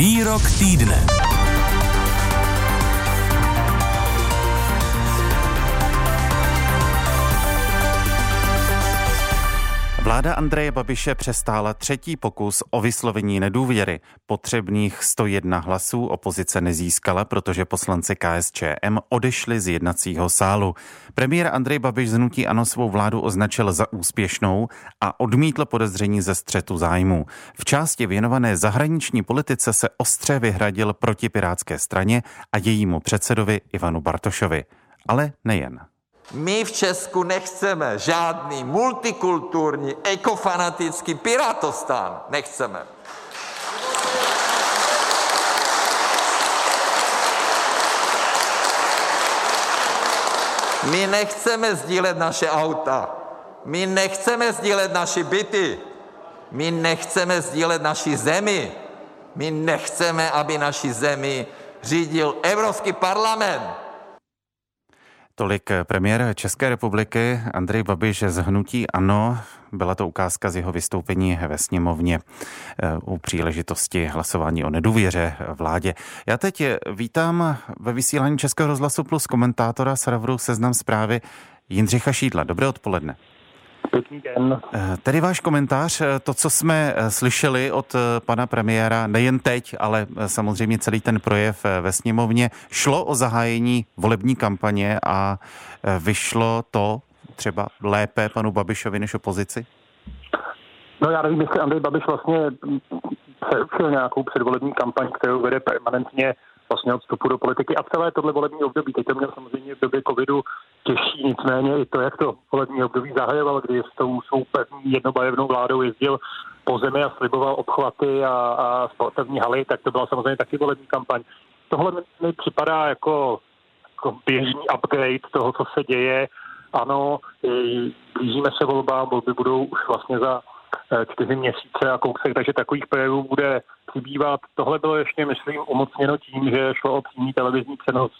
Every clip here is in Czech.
Výrok týdne. Vláda Andreje Babiše přestála třetí pokus o vyslovení nedůvěry. Potřebných 101 hlasů opozice nezískala, protože poslanci KSČM odešli z jednacího sálu. Premiér Andrej Babiš z hnutí Ano svou vládu označil za úspěšnou a odmítl podezření ze střetu zájmu. V části věnované zahraniční politice se ostře vyhradil proti Pirátské straně a jejímu předsedovi Ivanu Bartošovi. Ale nejen. My v Česku nechceme žádný multikulturní, ekofanatický pirátostán. Nechceme. My nechceme sdílet naše auta. My nechceme sdílet naše byty. My nechceme sdílet naši zemi. My nechceme, aby naši zemi řídil Evropský parlament. Tolik premiér České republiky Andrej Babiš z Hnutí Ano. Byla to ukázka z jeho vystoupení ve sněmovně eh, u příležitosti hlasování o nedůvěře vládě. Já teď vítám ve vysílání Českého rozhlasu plus komentátora Sravru Seznam zprávy Jindřicha Šídla. Dobré odpoledne. Pěkný den. Eh, tedy váš komentář, eh, to, co jsme eh, slyšeli od pana premiéra, nejen teď, ale samozřejmě celý ten projev ve sněmovně, šlo o zahájení volební kampaně a vyšlo to třeba lépe panu Babišovi než opozici? No já nevím, jestli Andrej Babiš vlastně přerušil nějakou předvolební kampaň, kterou vede permanentně vlastně od vstupu do politiky a celé tohle volební období. Teď to měl samozřejmě v době covidu těžší, nicméně i to, jak to volební období zahajoval, kdy s tou svou pevní jednobajevnou vládou jezdil po zemi a sliboval obchvaty a, a sportovní haly, tak to byla samozřejmě taky volební kampaň. Tohle mi připadá jako, jako běžný upgrade toho, co se děje. Ano, blížíme se volbám, volby budou už vlastně za čtyři měsíce a kousek, takže takových projevů bude přibývat. Tohle bylo ještě, myslím, umocněno tím, že šlo o přímý televizní přenos.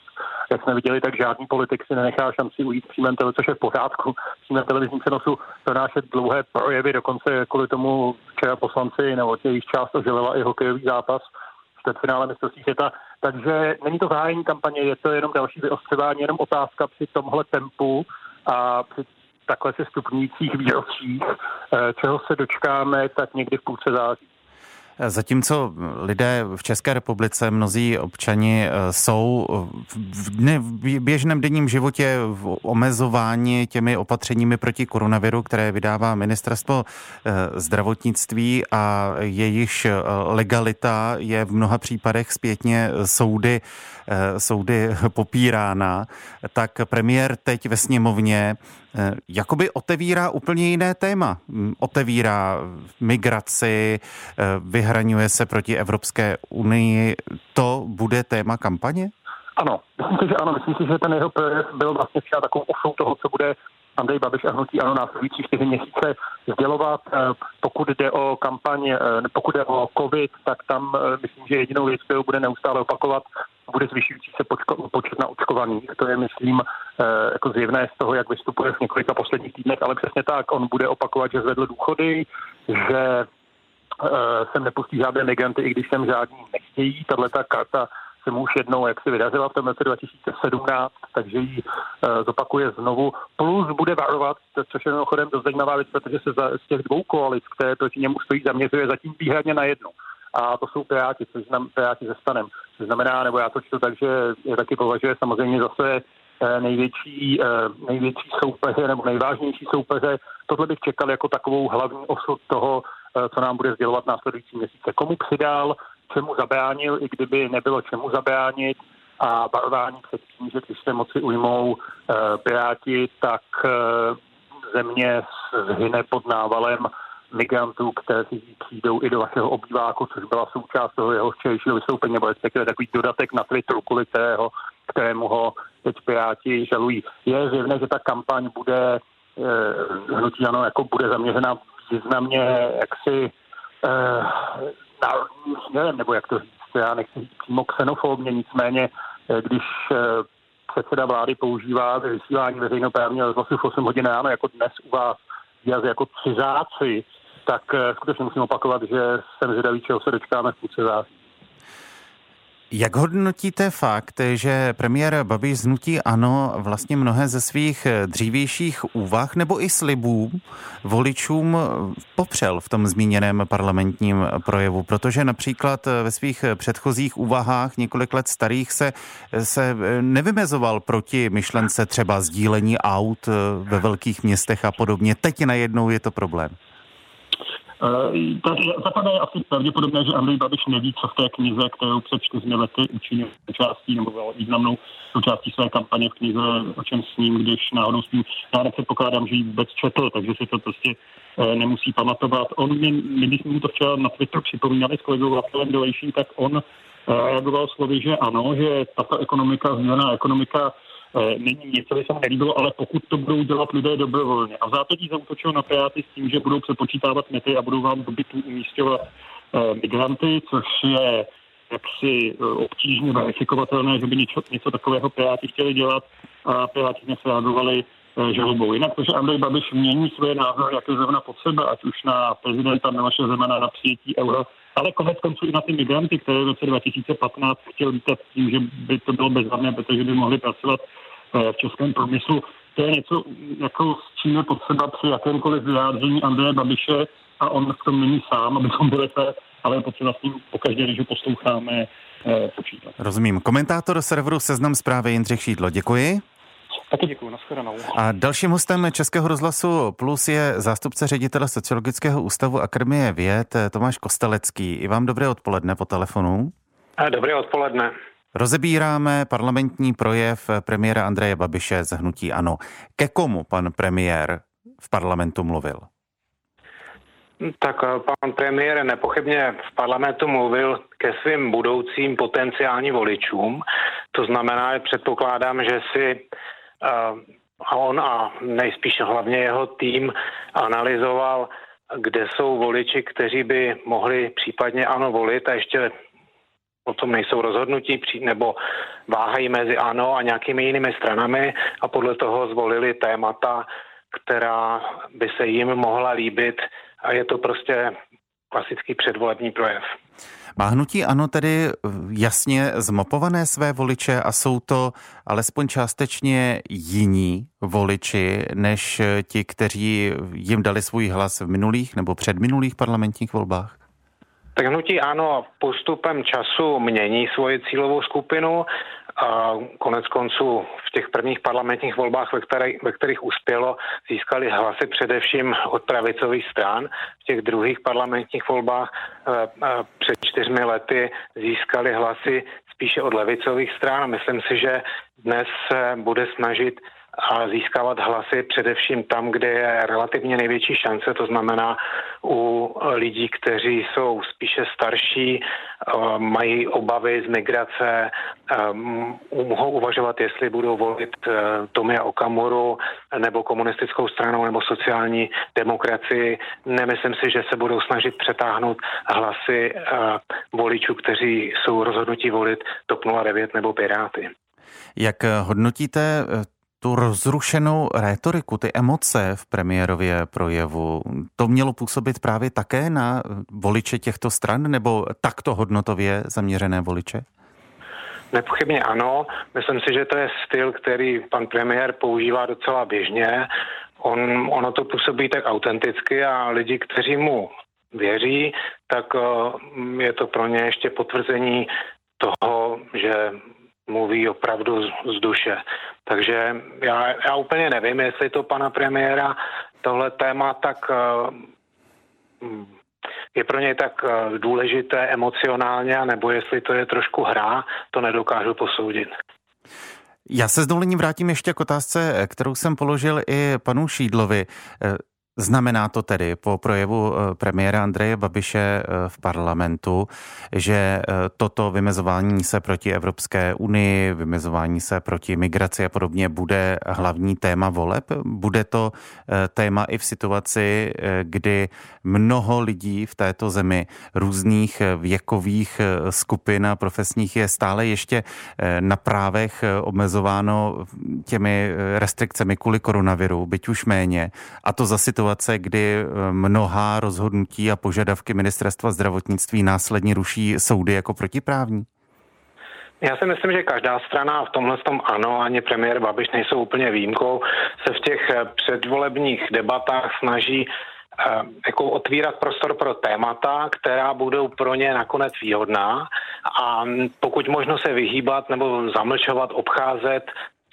Jak jsme viděli, tak žádný politik si nenechá šanci ujít přímém televizi, což je v pořádku. Přímém televizní přenosu donášet dlouhé projevy, dokonce kvůli tomu včera poslanci nebo jejich část oživila i hokejový zápas čtvrtfinále mistrovství světa. Takže není to zahájení kampaně, je to jenom další vyostřování, jenom otázka při tomhle tempu a při takhle se stupňujících výrocích, eh, čeho se dočkáme, tak někdy v půlce září. Zatímco lidé v České republice, mnozí občani eh, jsou v běžném denním životě omezováni těmi opatřeními proti koronaviru, které vydává ministerstvo eh, zdravotnictví a jejichž legalita je v mnoha případech zpětně soudy, soudy popírána, tak premiér teď ve sněmovně jakoby otevírá úplně jiné téma. Mm, otevírá migraci, eh, vyhraňuje se proti Evropské unii. To bude téma kampaně? Ano, myslím si, že ano. Myslím si, že ten jeho projev byl vlastně třeba takovou osou toho, co bude Andrej Babiš a hnutí ano následující čtyři měsíce sdělovat. Eh, pokud jde o kampaň, pokud jde o COVID, tak tam myslím, že jedinou věc, kterou bude neustále opakovat, bude zvyšující se počet na očkovaných. To je, myslím, eh, jako zjevné z toho, jak vystupuje v několika posledních týdnech, ale přesně tak, on bude opakovat, že zvedl důchody, že eh, sem nepustí žádné migranty, i když sem žádní nechtějí. Tahle ta karta se mu už jednou jak si vydařila v tom roce 2017, takže ji uh, zopakuje znovu. Plus bude varovat, což je mimochodem dost zajímavá věc, protože se z těch dvou koalic, které proti němu stojí, zaměřuje zatím výhradně na jednu a to jsou Piráti, což znamená Piráti ze stanem. Což znamená, nebo já to čtu tak, že je taky považuje samozřejmě zase eh, největší, eh, největší soupeře nebo nejvážnější soupeře. Tohle bych čekal jako takovou hlavní osud toho, eh, co nám bude sdělovat následující měsíce. Komu přidal, čemu zabránil, i kdyby nebylo čemu zabránit a varování před tím, že když se moci ujmou Piráti, tak země zhyne pod návalem migrantů, kteří přijdou i do vašeho obýváku, což byla součást toho jeho včerejšího vystoupení, nebo respektive takový dodatek na Twitteru, kvůli kterého, kterému ho teď Piráti žalují. Je zjevné, že ta kampaň bude, eh, hnutí ano, jako bude zaměřena významně jaksi eh, národním směrem, nebo jak to říct, já nechci říct přímo xenofobně, nicméně, eh, když eh, předseda vlády používá vysílání veřejnoprávního rozhlasu v 8 hodin ráno, jako dnes u vás, výrazy jako cizáci, tak eh, skutečně musím opakovat, že jsem zvědavý, čeho se dočkáme v půlce září. Jak hodnotíte fakt, že premiér Babiš z Nutí Ano vlastně mnohé ze svých dřívějších úvah nebo i slibů voličům popřel v tom zmíněném parlamentním projevu? Protože například ve svých předchozích úvahách několik let starých se, se nevymezoval proti myšlence třeba sdílení aut ve velkých městech a podobně. Teď najednou je to problém. Za prvé je asi pravděpodobné, že Andrej Babiš neví, co v té knize, kterou před čtyřmi lety učinil součástí nebo významnou součástí své kampaně v knize, o čem s ním, když náhodou s ním, já předpokládám, že ji vůbec četl, takže si to prostě eh, nemusí pamatovat. On, mě, když jsme mu to včera na Twitteru připomínali s kolegou Rafaelem Dolejším, tak on eh, reagoval slovy, že ano, že tato ekonomika, změna ekonomika Eh, není něco, co se mi nelíbilo, ale pokud to budou dělat lidé dobrovolně. A v zápětí zautočil na Piráty s tím, že budou přepočítávat mety a budou vám do bytů umístěvat eh, migranty, což je jaksi eh, obtížně verifikovatelné, že by něco, něco takového Piráti chtěli dělat a Piráti dnes reagovali žalobou. Jinak to, že Andrej Babiš mění svoje názory, jak je zrovna pod sebe, ať už na prezidenta Miloše Zemana na přijetí euro, ale konec konců i na ty migranty, které v roce 2015 chtěl vítat tím, že by to bylo bezvadné, protože by mohli pracovat eh, v českém průmyslu. To je něco, jako s čím je potřeba při jakémkoliv vyjádření Andreje Babiše a on v tom není sám, abychom byli fér, ale je potřeba s tím pokaždé, když ho posloucháme, eh, počítat. Rozumím. Komentátor serveru Seznam zprávy Jindřich Šídlo, děkuji. Taky děkuji, nashledanou. A dalším hostem Českého rozhlasu Plus je zástupce ředitele Sociologického ústavu Akademie věd Tomáš Kostelecký. I vám dobré odpoledne po telefonu. Dobré odpoledne. Rozebíráme parlamentní projev premiéra Andreje Babiše z Hnutí Ano. Ke komu pan premiér v parlamentu mluvil? Tak eh, pan premiér nepochybně v parlamentu mluvil ke svým budoucím potenciálním voličům. To znamená, že předpokládám, že si a on a nejspíš hlavně jeho tým analyzoval, kde jsou voliči, kteří by mohli případně ano volit a ještě o tom nejsou rozhodnutí, nebo váhají mezi ANO a nějakými jinými stranami a podle toho zvolili témata, která by se jim mohla líbit. A je to prostě klasický předvolební projev. Má hnutí ano tedy jasně zmapované své voliče a jsou to alespoň částečně jiní voliči než ti, kteří jim dali svůj hlas v minulých nebo předminulých parlamentních volbách? Tak hnutí ano postupem času mění svoji cílovou skupinu a konec konců v těch prvních parlamentních volbách, ve, které, ve kterých uspělo, získali hlasy především od pravicových stran. V těch druhých parlamentních volbách e, e, před čtyřmi lety získali hlasy spíše od levicových stran. Myslím si, že dnes se bude snažit a získávat hlasy především tam, kde je relativně největší šance, to znamená u lidí, kteří jsou spíše starší, eh, mají obavy z migrace, eh, mohou uvažovat, jestli budou volit eh, Tomia Okamuru nebo komunistickou stranou nebo sociální demokracii. Nemyslím si, že se budou snažit přetáhnout hlasy voličů, kteří jsou rozhodnutí volit TOP 09 nebo Piráty. Jak hodnotíte tu rozrušenou rétoriku, ty emoce v premiérově projevu, to mělo působit právě také na voliče těchto stran nebo takto hodnotově zaměřené voliče? Nepochybně ano. Myslím si, že to je styl, který pan premiér používá docela běžně. On, ono to působí tak autenticky a lidi, kteří mu věří, tak je to pro ně ještě potvrzení toho, že mluví opravdu z, z duše. Takže já, já úplně nevím, jestli to pana premiéra tohle téma tak uh, je pro něj tak uh, důležité emocionálně, nebo jestli to je trošku hra, to nedokážu posoudit. Já se s dovolením vrátím ještě k otázce, kterou jsem položil i panu Šídlovi. Znamená to tedy po projevu eh, premiéra Andreje Babiše eh, v parlamentu, že eh, toto vymezování se proti Evropské unii, vymezování se proti migraci a podobně bude hlavní téma voleb? Bude to téma i v situaci, kdy mnoho lidí v této zemi různých věkových skupin a profesních je stále ještě na právech omezováno těmi restrikcemi kvůli koronaviru, byť už méně. A to za situace kdy eh, mnohá rozhodnutí a požadavky ministerstva zdravotnictví následně ruší soudy jako protiprávní? Já si myslím, že každá strana v tomhle tom ano, ani premiér Babiš nejsou úplně výjimkou, se v těch eh, předvolebních debatách snaží eh, jako otvírat prostor pro témata, která budou pro ně nakonec výhodná a pokud možno se vyhýbat nebo zamlčovat, obcházet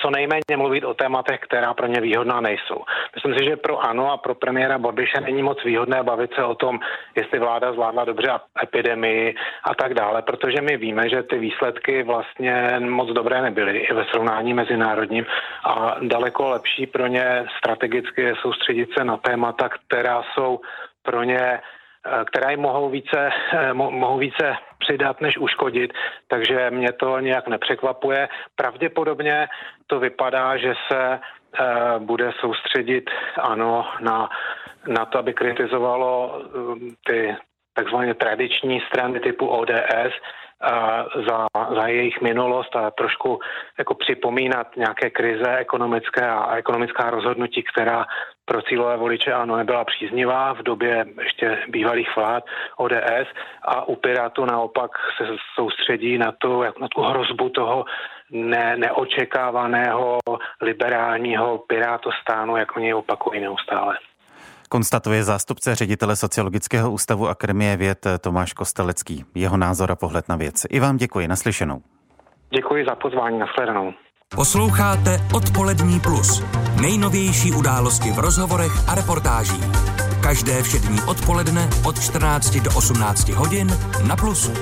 co nejméně mluvit o tématech, která pro ně výhodná nejsou. Myslím si, že pro ANO a pro premiéra Babiše není moc výhodné bavit se o tom, jestli vláda zvládla dobře epidemii a tak dále, protože my víme, že ty výsledky vlastně moc dobré nebyly i ve srovnání mezinárodním a daleko lepší pro ně strategicky je soustředit se na témata, která jsou pro ně Eh, která jim mohou více, eh, mohou více přidat, než uškodit, takže mě to nějak nepřekvapuje. Pravděpodobně to vypadá, že se eh, bude soustředit, ano, na, na to, aby kritizovalo ty takzvané tradiční strany typu ODS, za, za jejich minulost a trošku jako připomínat nějaké krize ekonomické a ekonomická rozhodnutí, která pro cílové voliče ano nebyla příznivá v době ještě bývalých vlád ODS a u Pirátu naopak se soustředí na, to, na tu hrozbu toho ne, neočekávaného liberálního pirátostánu, jak oni opakují neustále. Konstatuje zástupce ředitele Sociologického ústavu Akademie věd Tomáš Kostelecký. Jeho názor a pohled na věc. I vám děkuji. Naslyšenou. Děkuji za pozvání. Nashledanou. Posloucháte Odpolední plus. Nejnovější události v rozhovorech a reportážích. Každé všední odpoledne od 14 do 18 hodin na Plusu.